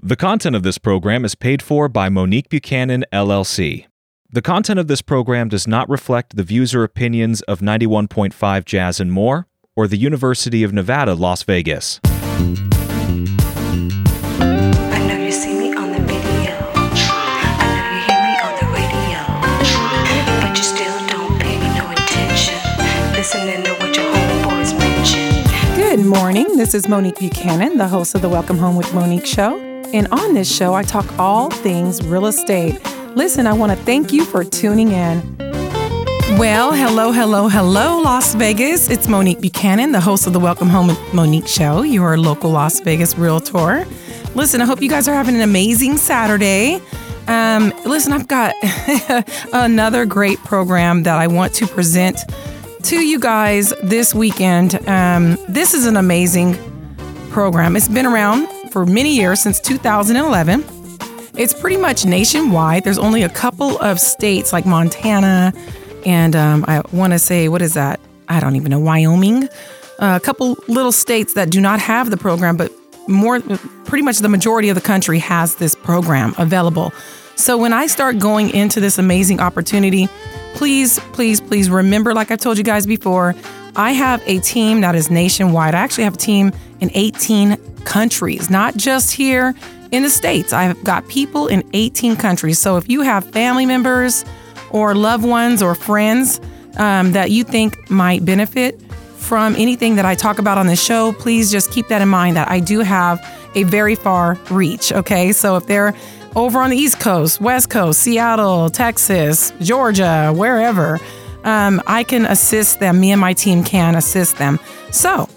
The content of this program is paid for by Monique Buchanan, LLC. The content of this program does not reflect the views or opinions of 91.5 Jazz and More or the University of Nevada, Las Vegas. I know you see me on the video. I know you hear me on the radio. But you still don't pay me no attention. Listening to what your homeboys mention. Good morning. This is Monique Buchanan, the host of the Welcome Home with Monique show. And on this show, I talk all things real estate. Listen, I want to thank you for tuning in. Well, hello, hello, hello, Las Vegas. It's Monique Buchanan, the host of the Welcome Home Monique show, your local Las Vegas realtor. Listen, I hope you guys are having an amazing Saturday. Um, listen, I've got another great program that I want to present to you guys this weekend. Um, this is an amazing program. It's been around for many years, since 2011. It's pretty much nationwide. There's only a couple of states like Montana and um, I want to say, what is that? I don't even know, Wyoming. Uh, a couple little states that do not have the program, but more, pretty much the majority of the country has this program available. So when I start going into this amazing opportunity, please, please, please remember, like I've told you guys before, I have a team that is nationwide. I actually have a team in 18 countries, not just here in the States. I've got people in 18 countries. So if you have family members or loved ones or friends um, that you think might benefit from anything that I talk about on this show, please just keep that in mind that I do have a very far reach. Okay. So if they're over on the East Coast, West Coast, Seattle, Texas, Georgia, wherever, um, I can assist them. Me and my team can assist them. So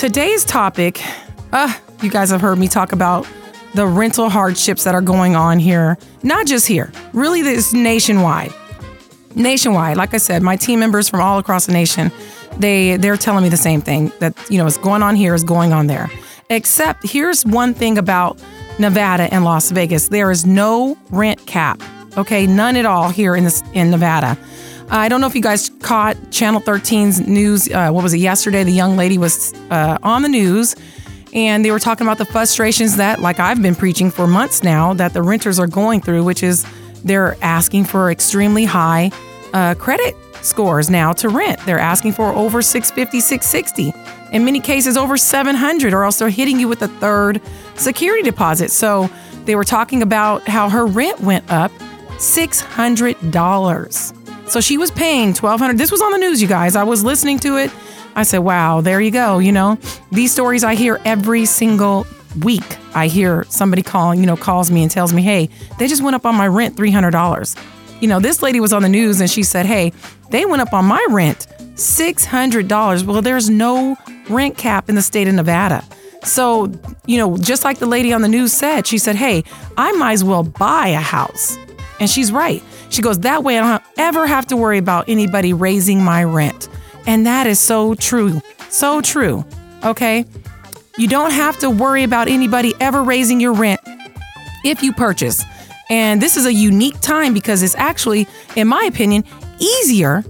today's topic, uh, you guys have heard me talk about the rental hardships that are going on here, not just here, really, this nationwide. Nationwide, like I said, my team members from all across the nation, they they're telling me the same thing that you know is going on here is going on there. Except here's one thing about Nevada and Las Vegas: there is no rent cap. Okay, none at all here in this in Nevada. I don't know if you guys caught Channel 13's news. Uh, what was it yesterday? The young lady was uh, on the news and they were talking about the frustrations that, like I've been preaching for months now, that the renters are going through, which is they're asking for extremely high uh, credit scores now to rent. They're asking for over 650, 660, in many cases over 700, or else they're hitting you with a third security deposit. So they were talking about how her rent went up $600. So she was paying 1200 This was on the news, you guys. I was listening to it I said, wow, there you go. You know, these stories I hear every single week. I hear somebody calling, you know, calls me and tells me, hey, they just went up on my rent $300. You know, this lady was on the news and she said, hey, they went up on my rent $600. Well, there's no rent cap in the state of Nevada. So, you know, just like the lady on the news said, she said, hey, I might as well buy a house. And she's right. She goes, that way I don't ever have to worry about anybody raising my rent. And that is so true. So true. Okay? You don't have to worry about anybody ever raising your rent if you purchase. And this is a unique time because it's actually, in my opinion, easier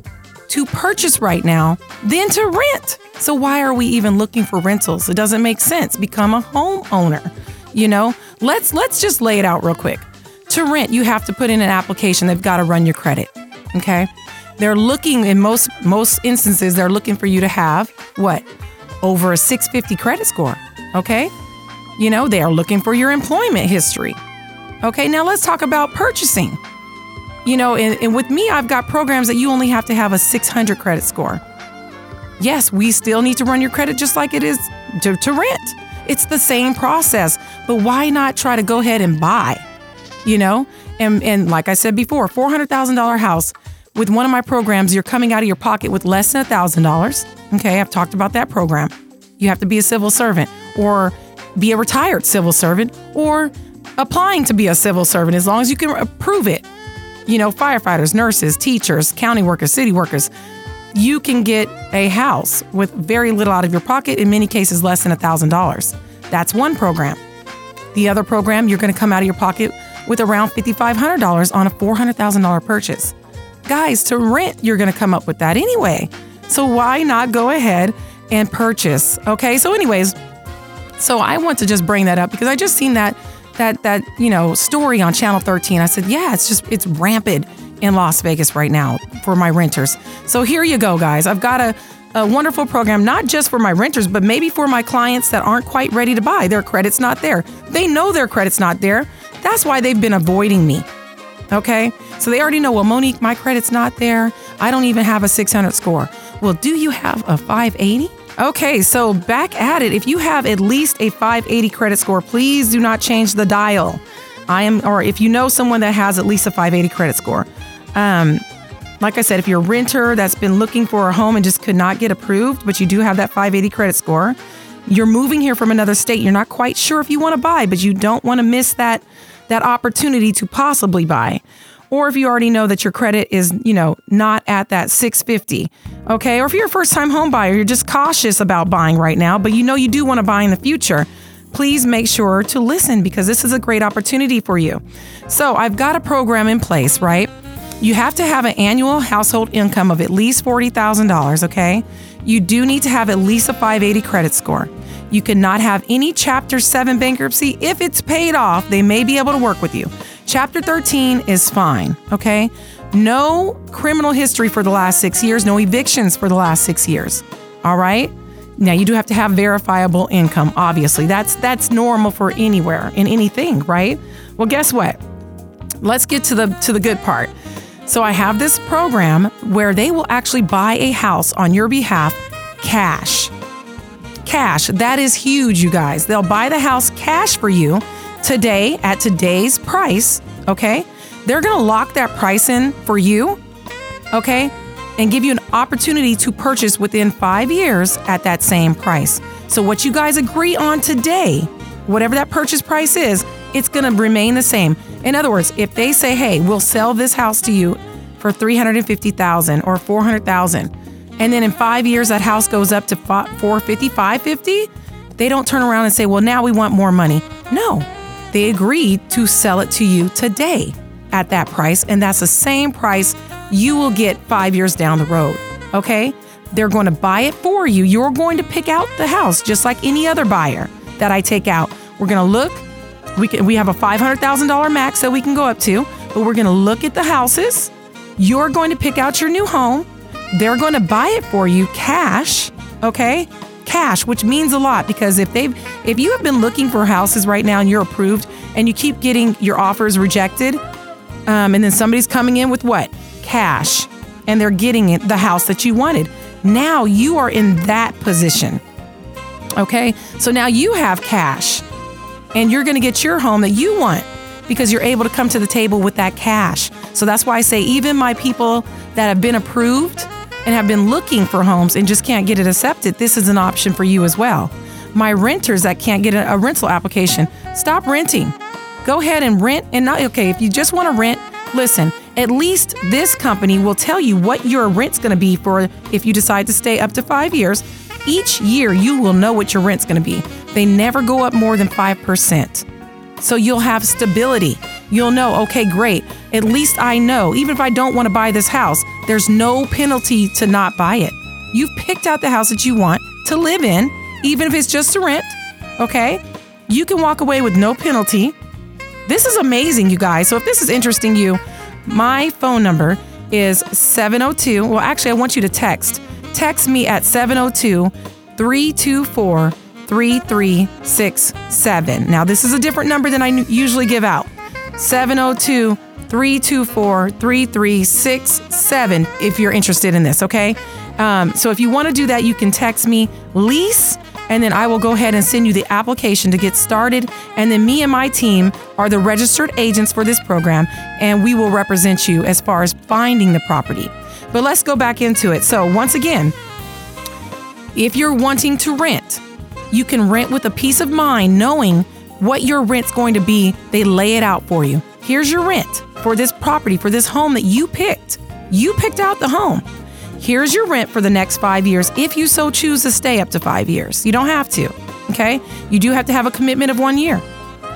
to purchase right now than to rent. So why are we even looking for rentals? It doesn't make sense. Become a homeowner. You know, let's let's just lay it out real quick. To rent, you have to put in an application. They've got to run your credit. Okay? They're looking in most most instances they're looking for you to have what? Over a 650 credit score, okay? You know, they are looking for your employment history. Okay, now let's talk about purchasing. You know, and, and with me, I've got programs that you only have to have a 600 credit score. Yes, we still need to run your credit just like it is to, to rent. It's the same process, but why not try to go ahead and buy? You know, and and like I said before, $400,000 house with one of my programs, you're coming out of your pocket with less than $1,000. Okay, I've talked about that program. You have to be a civil servant or be a retired civil servant or applying to be a civil servant as long as you can prove it. You know, firefighters, nurses, teachers, county workers, city workers, you can get a house with very little out of your pocket, in many cases less than $1,000. That's one program. The other program, you're going to come out of your pocket with around $5,500 on a $400,000 purchase. Guys, to rent, you're going to come up with that anyway. So why not go ahead and purchase? Okay. So, anyways, so I want to just bring that up because I just seen that that that you know story on Channel 13. I said, yeah, it's just it's rampant in Las Vegas right now for my renters. So here you go, guys. I've got a a wonderful program, not just for my renters, but maybe for my clients that aren't quite ready to buy. Their credit's not there. They know their credit's not there. That's why they've been avoiding me. Okay? So they already know, well, Monique, my credit's not there. I don't even have a 600 score. Well, do you have a 580? Okay, so back at it. If you have at least a 580 credit score, please do not change the dial. I am, or if you know someone that has at least a 580 credit score, um, like I said, if you're a renter that's been looking for a home and just could not get approved, but you do have that 580 credit score, you're moving here from another state. You're not quite sure if you want to buy, but you don't want to miss that that opportunity to possibly buy. Or if you already know that your credit is, you know, not at that 650. Okay? Or if you're a first-time home buyer, you're just cautious about buying right now, but you know you do want to buy in the future. Please make sure to listen because this is a great opportunity for you. So, I've got a program in place, right? You have to have an annual household income of at least $40,000, okay? You do need to have at least a 580 credit score. You cannot have any Chapter 7 bankruptcy. If it's paid off, they may be able to work with you. Chapter 13 is fine, okay? No criminal history for the last six years, no evictions for the last six years, all right? Now you do have to have verifiable income, obviously. That's that's normal for anywhere in anything, right? Well, guess what? Let's get to the to the good part. So I have this program where they will actually buy a house on your behalf cash. Cash. That is huge, you guys. They'll buy the house cash for you today at today's price, okay? They're to lock that price in for you, okay? And give you an opportunity to purchase within 5 years at that same price. So what you guys agree on today, whatever that purchase price is, it's to remain the same. In other words, if they say, "Hey, we'll sell this house to you for 350,000 or 400,000." And then in 5 years that house goes up to 450, 550, they don't turn around and say, "Well, now we want more money." No. They agree to sell it to you today at that price, and that's the same price you will get 5 years down the road. Okay? They're going to buy it for you. You're going to pick out the house just like any other buyer that I take out. We're going to look we can we have a $500,000 max that we can go up to, but we're going to look at the houses. You're going to pick out your new home. They're going to buy it for you cash, okay? Cash, which means a lot because if they've if you have been looking for houses right now and you're approved and you keep getting your offers rejected, um, and then somebody's coming in with what? Cash, and they're getting it the house that you wanted. Now you are in that position. Okay? So now you have cash and you're going to get your home that you want because you're able to come to the table with that cash. So that's why I say, even my people that have been approved and have been looking for homes and just can't get it accepted, this is an option for you as well. My renters that can't get a, rental application, stop renting. Go ahead and rent and not, okay, if you just want to rent, listen, at least this company will tell you what your rent's going to be for if you decide to stay up to five years. Each year, you will know what your rent's going to be. They never go up more than 5%. So you'll have stability. You'll know, okay, great. At least I know, even if I don't want to buy this house, there's no penalty to not buy it. You've picked out the house that you want to live in, even if it's just to rent, okay? You can walk away with no penalty. This is amazing, you guys. So if this is interesting you, my phone number is 702. Well, actually, I want you to text. Text me at 702 324 3367. Now, this is a different number than I usually give out 702 324 3367 if you're interested in this, okay? Um, so if you want to do that, you can text me lease and then I will go ahead and send you the application to get started. And then me and my team are the registered agents for this program, and we will represent you as far as finding the property. But let's go back into it. So, once again, if you're wanting to rent, you can rent with a peace of mind knowing what your rent's going to be. They lay it out for you. Here's your rent for this property, for this home that you picked. You picked out the home. Here's your rent for the next five years if you so choose to stay up to five years. You don't have to, okay? You do have to have a commitment of one year,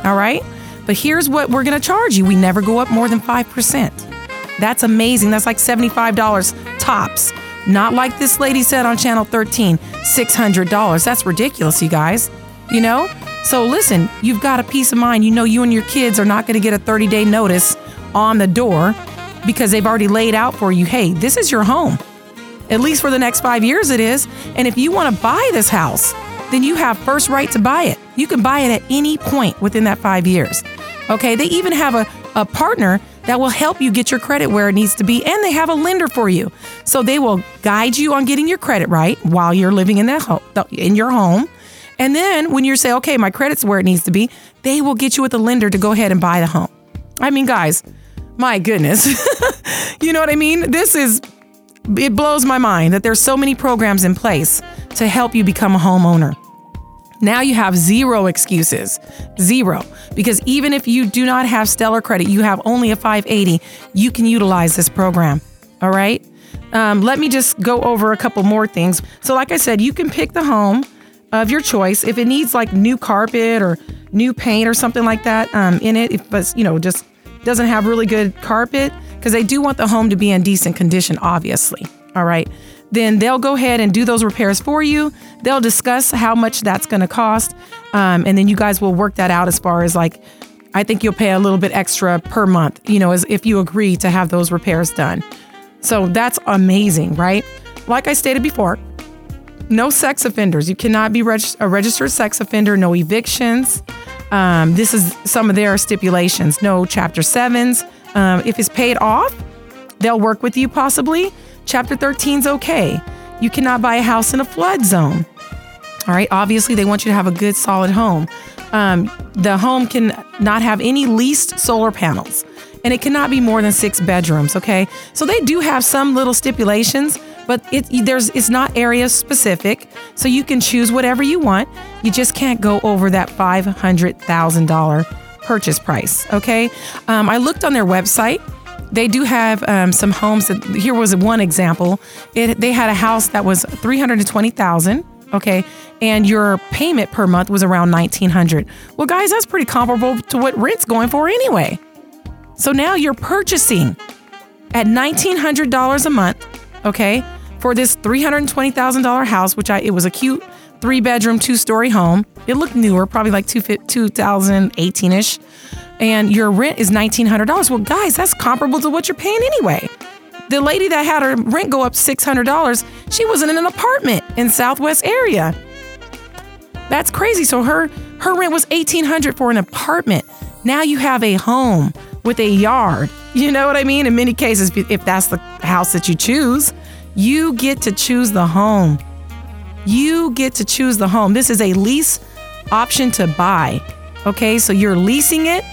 all right? But here's what we're gonna charge you we never go up more than 5%. That's amazing. That's like $75 tops. Not like this lady said on Channel 13, $600. That's ridiculous, you guys. You know? So listen, you've got a peace of mind. You know you and your kids are not going to get a 30 day notice on the door because they've already laid out for you hey, this is your home. At least for the next five years, it is. And if you want to buy this house, then you have first right to buy it. You can buy it at any point within that five years. Okay, they even have a, a partner that will help you get your credit where it needs to be, and they have a lender for you. So they will guide you on getting your credit right while you're living in that home, in your home. And then when you say, okay, my credit's where it needs to be, they will get you with a lender to go ahead and buy the home. I mean, guys, my goodness. you know what I mean? This is, it blows my mind that there's so many programs in place to help you become a homeowner. Now you have zero excuses. Zero. Because even if you do not have stellar credit, you have only a 580, you can utilize this program. All right. Um, let me just go over a couple more things. So, like I said, you can pick the home of your choice. If it needs like new carpet or new paint or something like that um, in it, if it's, you know, just doesn't have really good carpet, because they do want the home to be in decent condition, obviously. All right then they'll go ahead and do those repairs for you. They'll discuss how much that's going to cost. Um, and then you guys will work that out as far as like, I think you'll pay a little bit extra per month, you know, as if you agree to have those repairs done. So that's amazing, right? Like I stated before, no sex offenders. You cannot be reg- a registered sex offender, no evictions. Um, this is some of their stipulations. No chapter sevens. Um, if it's paid off, they'll work with you possibly. Chapter 13 is okay. You cannot buy a house in a flood zone. All right, obviously, they want you to have a good, solid home. Um, the home can not have any leased solar panels, and it cannot be more than six bedrooms. Okay, so they do have some little stipulations, but it there's it's not area specific, so you can choose whatever you want. You just can't go over that five hundred thousand dollar purchase price. Okay, um, I looked on their website they do have um, some homes. That, here was one example. It, they had a house that was three hundred twenty thousand. Okay, and your payment per month was around nineteen hundred. Well, guys, that's pretty comparable to what rent's going for anyway. So now you're purchasing at nineteen hundred dollars a month. Okay, for this three hundred twenty thousand dollar house, which I it was a cute three bedroom, two story home. It looked newer, probably like two, 2018 ish and your rent is $1,900. Well, guys, that's comparable to what you're paying anyway. The lady that had her rent go up $600, she wasn't in an apartment in Southwest area. That's crazy. So her her rent was 1800 for an apartment. Now you have a home with a yard. You know what I mean? In many cases if that's the house that you choose, you get to choose the home. You get to choose the home. This is a lease option to buy. Okay? So you're leasing it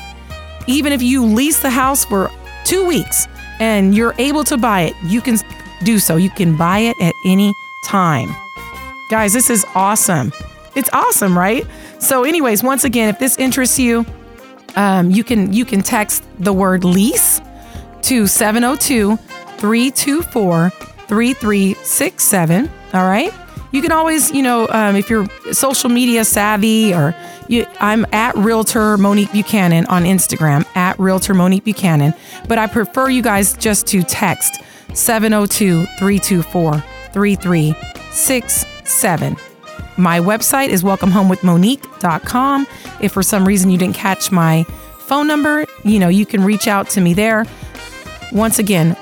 even if you lease the house for two weeks and you're able to buy it, you can do so. You can buy it at any time. Guys, this is awesome. It's awesome, right? So, anyways, once again, if this interests you, um, you can you can text the word lease to 702 324 3367. All right. You can always, you know, um, if you're social media savvy or you, I'm at Realtor Monique Buchanan on Instagram, at Realtor Monique Buchanan, but I prefer you guys just to text 702 324 3367. My website is welcomehomewithmonique.com. If for some reason you didn't catch my phone number, you know, you can reach out to me there. Once again,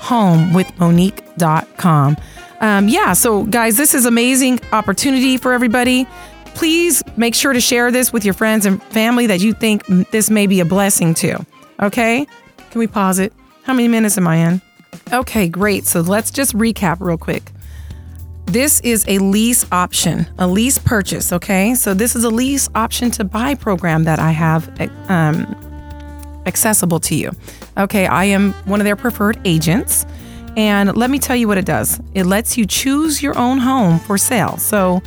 welcomehomewithmonique.com. Um, yeah, so guys, this is amazing opportunity for everybody please make sure to share this with your friends and family that you think this may be a blessing to. Okay? Can we pause it? How many minutes am I in? Okay, great. So let's just recap real quick. This is a lease option, a lease purchase. Okay, so this is a lease option to buy program that I have um, accessible to you. Okay, I am one of their preferred agents. And let me tell you what it does it lets you choose your own home for sale. So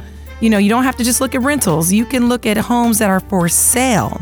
you know, you don't have to just look at rentals. You can look at homes that are for sale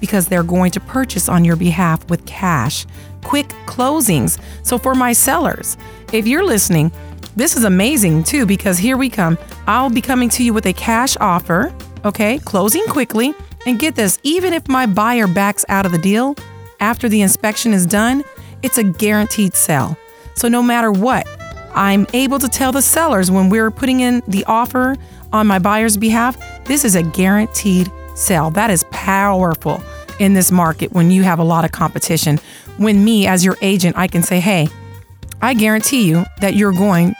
because they're going to purchase on your behalf with cash. Quick closings. So, for my sellers, if you're listening, this is amazing too because here we come. I'll be coming to you with a cash offer, okay? Closing quickly. And get this even if my buyer backs out of the deal after the inspection is done, it's a guaranteed sell. So, no matter what, I'm able to tell the sellers when we're putting in the offer on my buyer's behalf, This is a guaranteed sale. That is powerful in this market when you have a lot of competition. When me, as your agent, I can say, hey, I guarantee you that you're going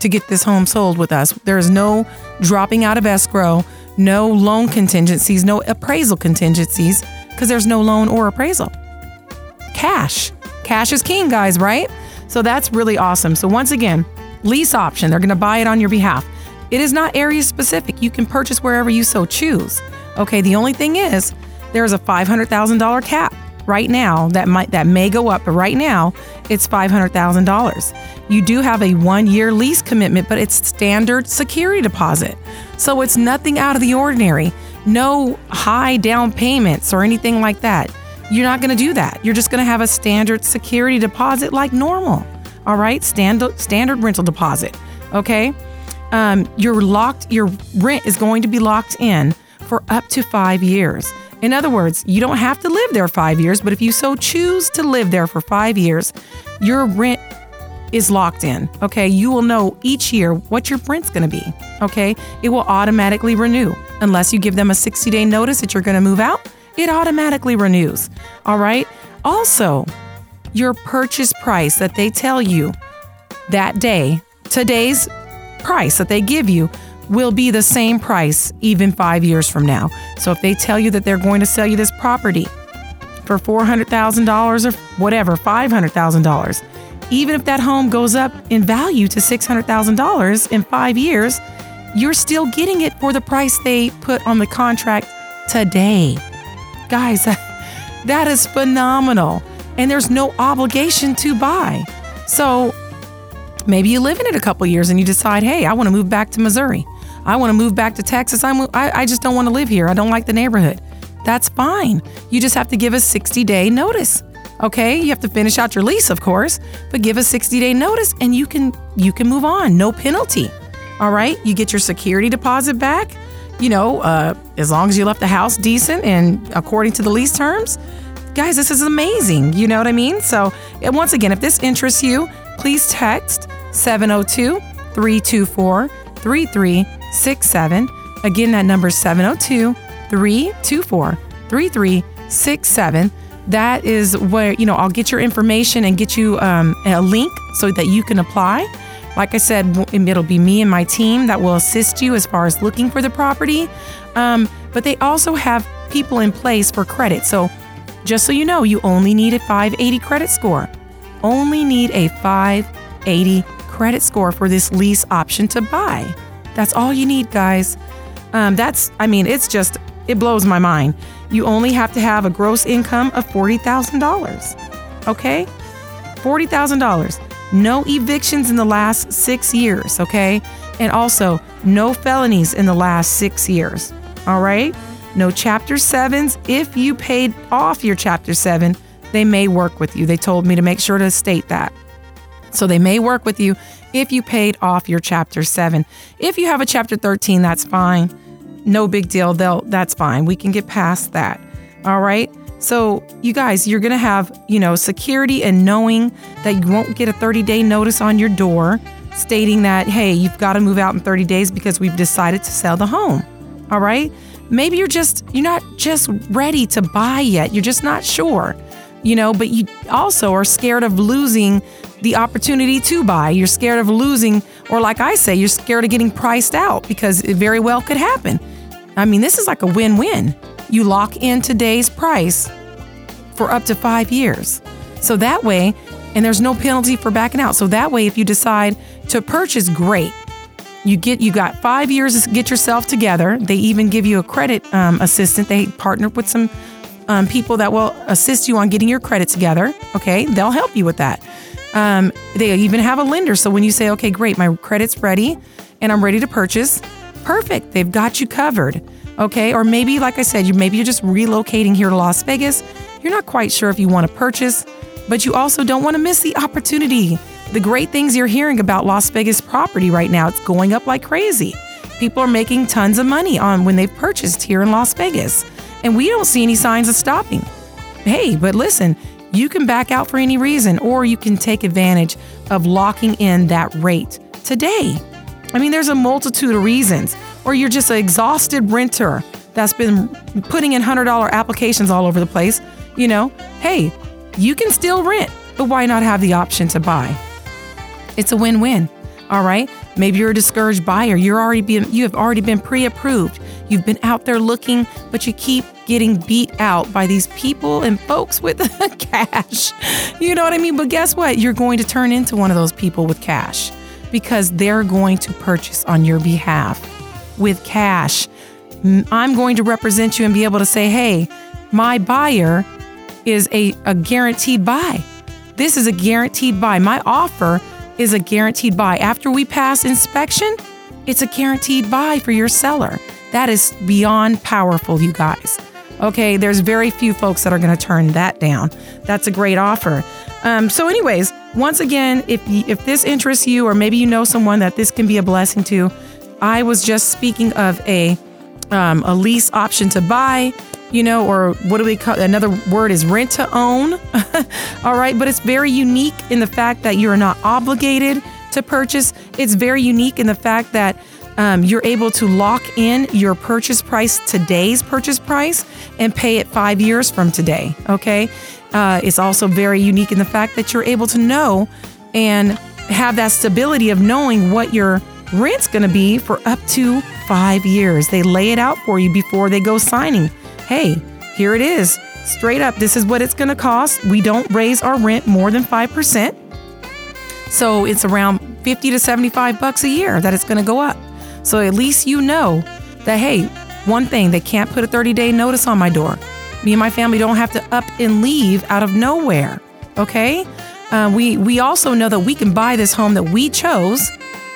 to get this home sold with us. There is no dropping out of escrow, no loan contingencies, no appraisal contingencies, because there's no loan or appraisal. Cash. Cash is king, guys, right? So that's really awesome. So, once again, lease option, they're going to buy it on your behalf. It is not area specific. You can purchase wherever you so choose. Okay, the only thing is there's a $500,000 cap right now that might that may go up, but right now it's $500,000. You do have a 1-year lease commitment, but it's standard security deposit. So it's nothing out of the ordinary. No high down payments or anything like that. You're not going to do that. You're just going to have a standard security deposit like normal. All right? Standard standard rental deposit. Okay? Um, you're locked your rent is going to be locked in for up to 5 years. In other words, you don't have to live there 5 years, but if you so choose to live there for 5 years, your rent is locked in. Okay, you will know each year what your rent's going to be. Okay, it will automatically renew unless you give them a 60 day notice that you're going to move out. It automatically renews. All right. Also, your purchase price that they tell you that day, today's price that they give you, will be the same price even five years from now. So if they tell you that they're going to sell you this property for $400,000 or whatever, $500,000, even if that home goes up in value to $600,000 in five years, you're still getting it for the price they put on the contract today. Guys, that is phenomenal. And there's no obligation to buy. So maybe you live in it a couple years and you decide, hey, I want to move back to Missouri. I want to move back to Texas. I, I, I just don't want to live here. I don't like the neighborhood. That's fine. You just have to give a 60 day notice. Okay, you have to finish out your lease, of course, but give a 60 day notice and you can you can move on, no penalty. All right, you get your security deposit back. You know, uh, as long as you left the house decent and according to the lease terms. Guys, this is amazing. You know what I mean? So, once again, if this interests you, please text 702 324 3367. Again, that number is 702 324 3367 that is where you know i'll get your information and get you um, a link so that you can apply. Like i said it'll be me and my team that will assist you as far as looking for the property. Um, but they also have people in place for credit. So just so you know you only need a 580 credit score. Only need a 580 credit score for this lease option to buy. That's all you need guys. Um, that's i mean it's just it blows my mind you only have to have a gross income of $40,000. Okay? $40,000. No evictions in the last six years, okay? And also, no felonies in the last six years, all right? No Chapter 7s. If you paid off your Chapter 7, they may work with you. They told me to make sure to state that. So they may work with you if you paid off your Chapter 7. If you have a Chapter 13, that's fine no big deal. They'll that's fine. We can get past that. All right? So, you guys, you're going to have, you know, security and knowing that you won't get a 30-day notice on your door stating that, "Hey, you've got to move out in 30 days because we've decided to sell the home." All right? Maybe you're just you're not just ready to buy yet. You're just not sure. You know, but you also are scared of losing the opportunity to buy. You're scared of losing or like I say, you're scared of getting priced out because it very well could happen. I mean, this is like a win win. You lock in today's price for up to five years. So that way, and there's no penalty for backing out. So that way, if you decide to purchase, great. You get you got five years to get yourself together. They even give you a credit um, assistant. They partnered with some um, people that will assist you on getting your credit together. Okay, they'll help you with that. Um, they even have a lender. So when you say, okay, great, my credit's ready and I'm ready to purchase, perfect. They've got you covered. Okay. Or maybe, like I said, you maybe you're just relocating here to Las Vegas. You're not quite sure if you want to purchase, but you also don't want to miss the opportunity. The great things you're hearing about Las Vegas property right now, it's going up like crazy. People are making tons of money on when they've purchased here in Las Vegas, and we don't see any signs of stopping. Hey, but listen, you can back out for any reason, or you can take advantage of locking in that rate today. I mean, there's a multitude of reasons or you're just an exhausted renter that's been putting in $100 applications all over the place, you know, hey, you can still rent, but why not have the option to buy? It's a win-win. All right? Maybe you're a discouraged buyer. You're already been you have already been pre-approved. You've been out there looking, but you keep getting beat out by these people and folks with cash. You know what I mean? But guess what? You're going to turn into one of those people with cash because they're going to purchase on your behalf with cash. I'm going to represent you and be able to say, hey, my buyer is a, a guaranteed buy. This is a guaranteed buy. My offer is a guaranteed buy. After we pass inspection, it's a guaranteed buy for your seller. That is beyond powerful, you guys. Okay, there's very few folks that are going to turn that down. That's a great offer. Um, so, anyways, once again, if if this interests you, or maybe you know someone that this can be a blessing to, I was just speaking of a um, a lease option to buy, you know, or what do we call another word is rent to own. All right, but it's very unique in the fact that you are not obligated to purchase. It's very unique in the fact that um, you're able to lock in your purchase price today's purchase price and pay it five years from today. Okay. Uh, it's also very unique in the fact that you're able to know and have that stability of knowing what your rent's going to be for up to five years. They lay it out for you before they go signing. Hey, here it is. Straight up, this is what it's going to cost. We don't raise our rent more than 5%. So it's around 50 to 75 bucks a year that it's going to go up. So at least you know that, hey, one thing, they can't put a 30 day notice on my door. Me and my family don't have to up and leave out of nowhere. Okay? Uh, we, we also know that we can buy this home that we chose,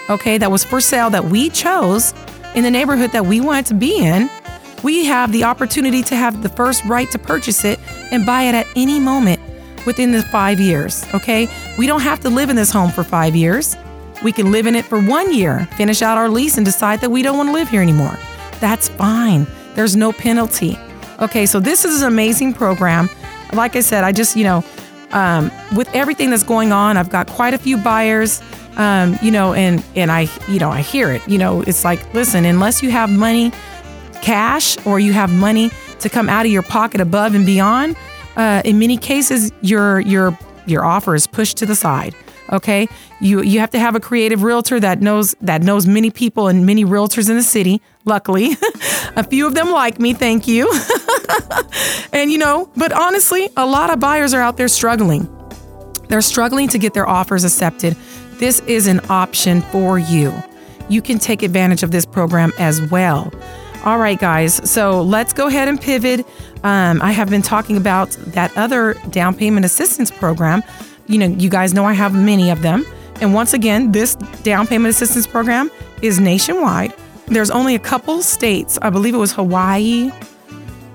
okay, that was for sale that we chose in the neighborhood that we wanted to be in. We have the opportunity to have the first right to purchase it and buy it at any moment within the five years, okay? We don't have to live in this home for five years. We can live in it for one year, finish out our lease, and decide that we don't want to live here anymore. That's fine. There's no penalty. Okay, so this is an amazing program. Like I said, I just, you know, um, with everything that's going on, I've got quite a few buyers, um, you know, and and I, you know, I hear it. You know, it's like, listen, unless you have money, cash, or you have money to come out of your pocket above and beyond, uh, in many cases, your your your offer is pushed to the side. Okay, you you have to have a creative realtor that knows that knows many people and many realtors in the city. Luckily, a few of them like me. Thank you. and you know, but honestly, a lot of buyers are out there struggling. They're struggling to get their offers accepted. This is an option for you. You can take advantage of this program as well. All right, guys. So let's go ahead and pivot. Um, I have been talking about that other down payment assistance program you know, you guys know I have many of them. And once again, this down payment assistance program is nationwide. There's only a couple states, I believe it was Hawaii.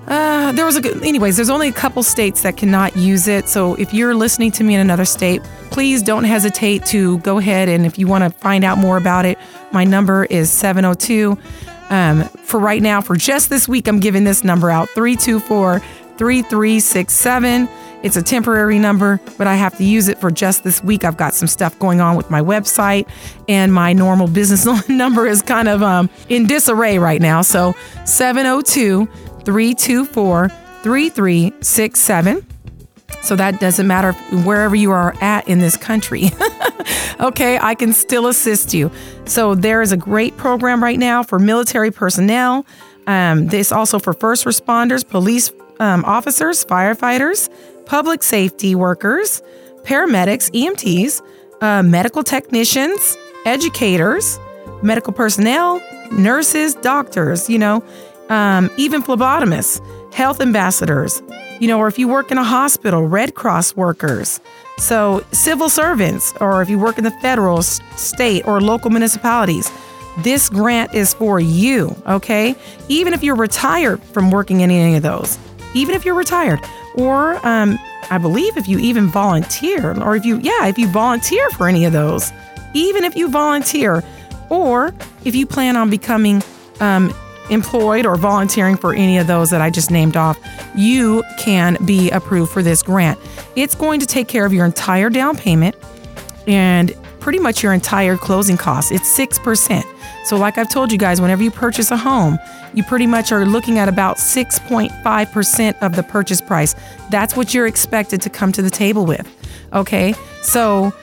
Uh, there was a, anyways, there's only a couple states that cannot use it. So if you're listening to me in another state, please don't hesitate to go ahead and if you want to find out more about it, my number is 702. Um, for right now, for just this week, I'm giving this number out 324 3367. It's a temporary number, but I have to use it for just this week. I've got some stuff going on with my website, and my normal business number is kind of um, in disarray right now. So 702 324 3367. So that doesn't matter wherever you are at in this country. okay, I can still assist you. So there is a great program right now for military personnel. Um, this also for first responders, police um, officers, firefighters, public safety workers, paramedics, EMTs, uh, medical technicians, educators, medical personnel, nurses, doctors, you know, um, even phlebotomists, health ambassadors, you know, or if you work in a hospital, Red Cross workers. So, civil servants, or if you work in the federal, state, or local municipalities, this grant is for you, okay? Even if you're retired from working in any of those, even if you're retired, or um, I believe if you even volunteer, or if you, yeah, if you volunteer for any of those, even if you volunteer, or if you plan on becoming um, employed or volunteering for any of those that I just named off, you can be approved for this grant. It's going to take care of your entire down payment and pretty much your entire closing costs. It's 6%. So, like I've told you guys, whenever you purchase a home, you pretty much are looking at about 6.5% of the purchase price. That's what you're expected to come to the table with. Okay. So,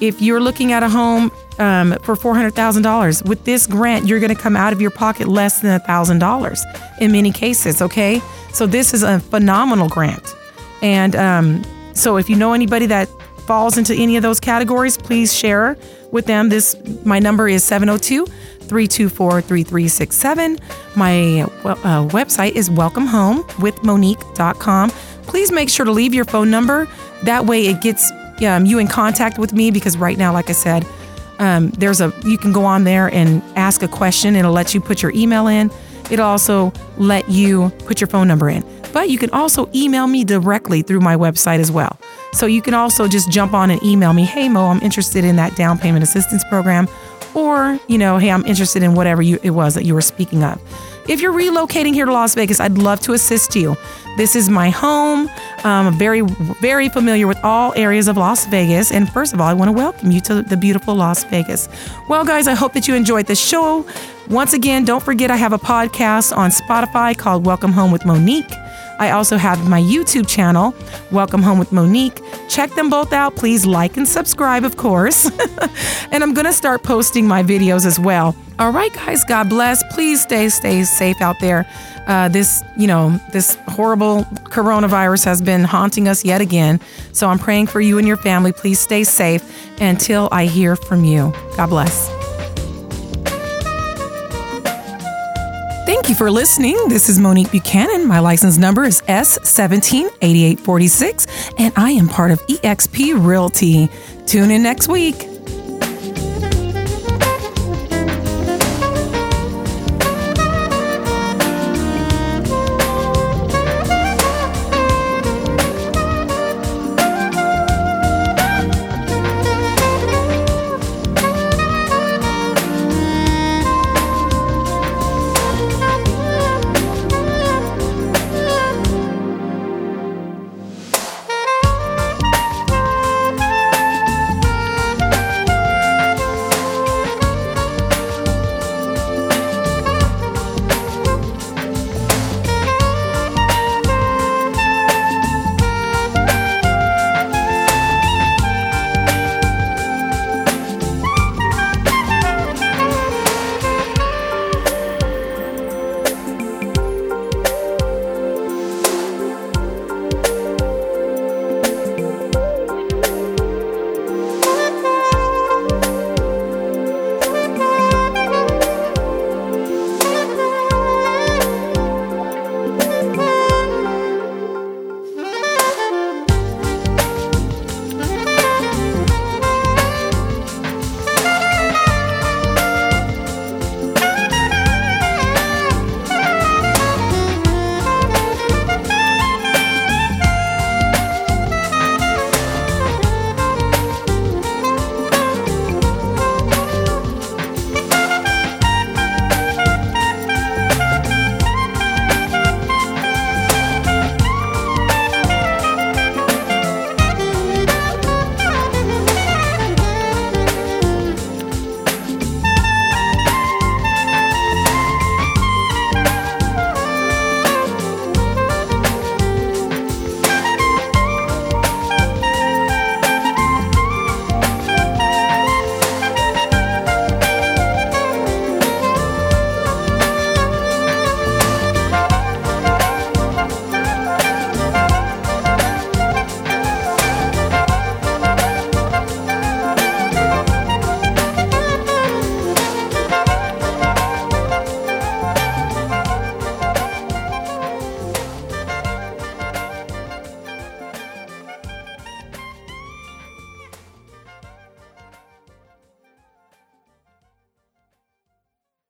if you're looking at a home um, for $400,000, with this grant, you're going to come out of your pocket less than $1,000 in many cases. Okay. So, this is a phenomenal grant. And um, so, if you know anybody that falls into any of those categories, please share with them. This my number is 702 324 3367. My uh, website is welcomehomewithmonique.com. Please make sure to leave your phone number. That way it gets um, you in contact with me because right now, like I said, um, there's a you can go on there and ask a question. It'll let you put your email in. It'll also let you put your phone number in. But you can also email me directly through my website as well. So you can also just jump on and email me, hey Mo, I'm interested in that down payment assistance program. Or, you know, hey, I'm interested in whatever you, it was that you were speaking of. If you're relocating here to Las Vegas, I'd love to assist you. This is my home. I'm very, very familiar with all areas of Las Vegas. And first of all, I want to welcome you to the beautiful Las Vegas. Well, guys, I hope that you enjoyed the show. Once again, don't forget I have a podcast on Spotify called Welcome Home with Monique. I also have my YouTube channel, Welcome Home with Monique. Check them both out. Please like and subscribe, of course. and I'm going to start posting my videos as well. All right, guys, God bless. Please stay, stay safe out there. Uh, this, you know, this horrible coronavirus has been haunting us yet again. So I'm praying for you and your family. Please stay safe until I hear from you. God bless. Thank you for listening. This is Monique Buchanan. My license number is S178846, and I am part of eXp Realty. Tune in next week.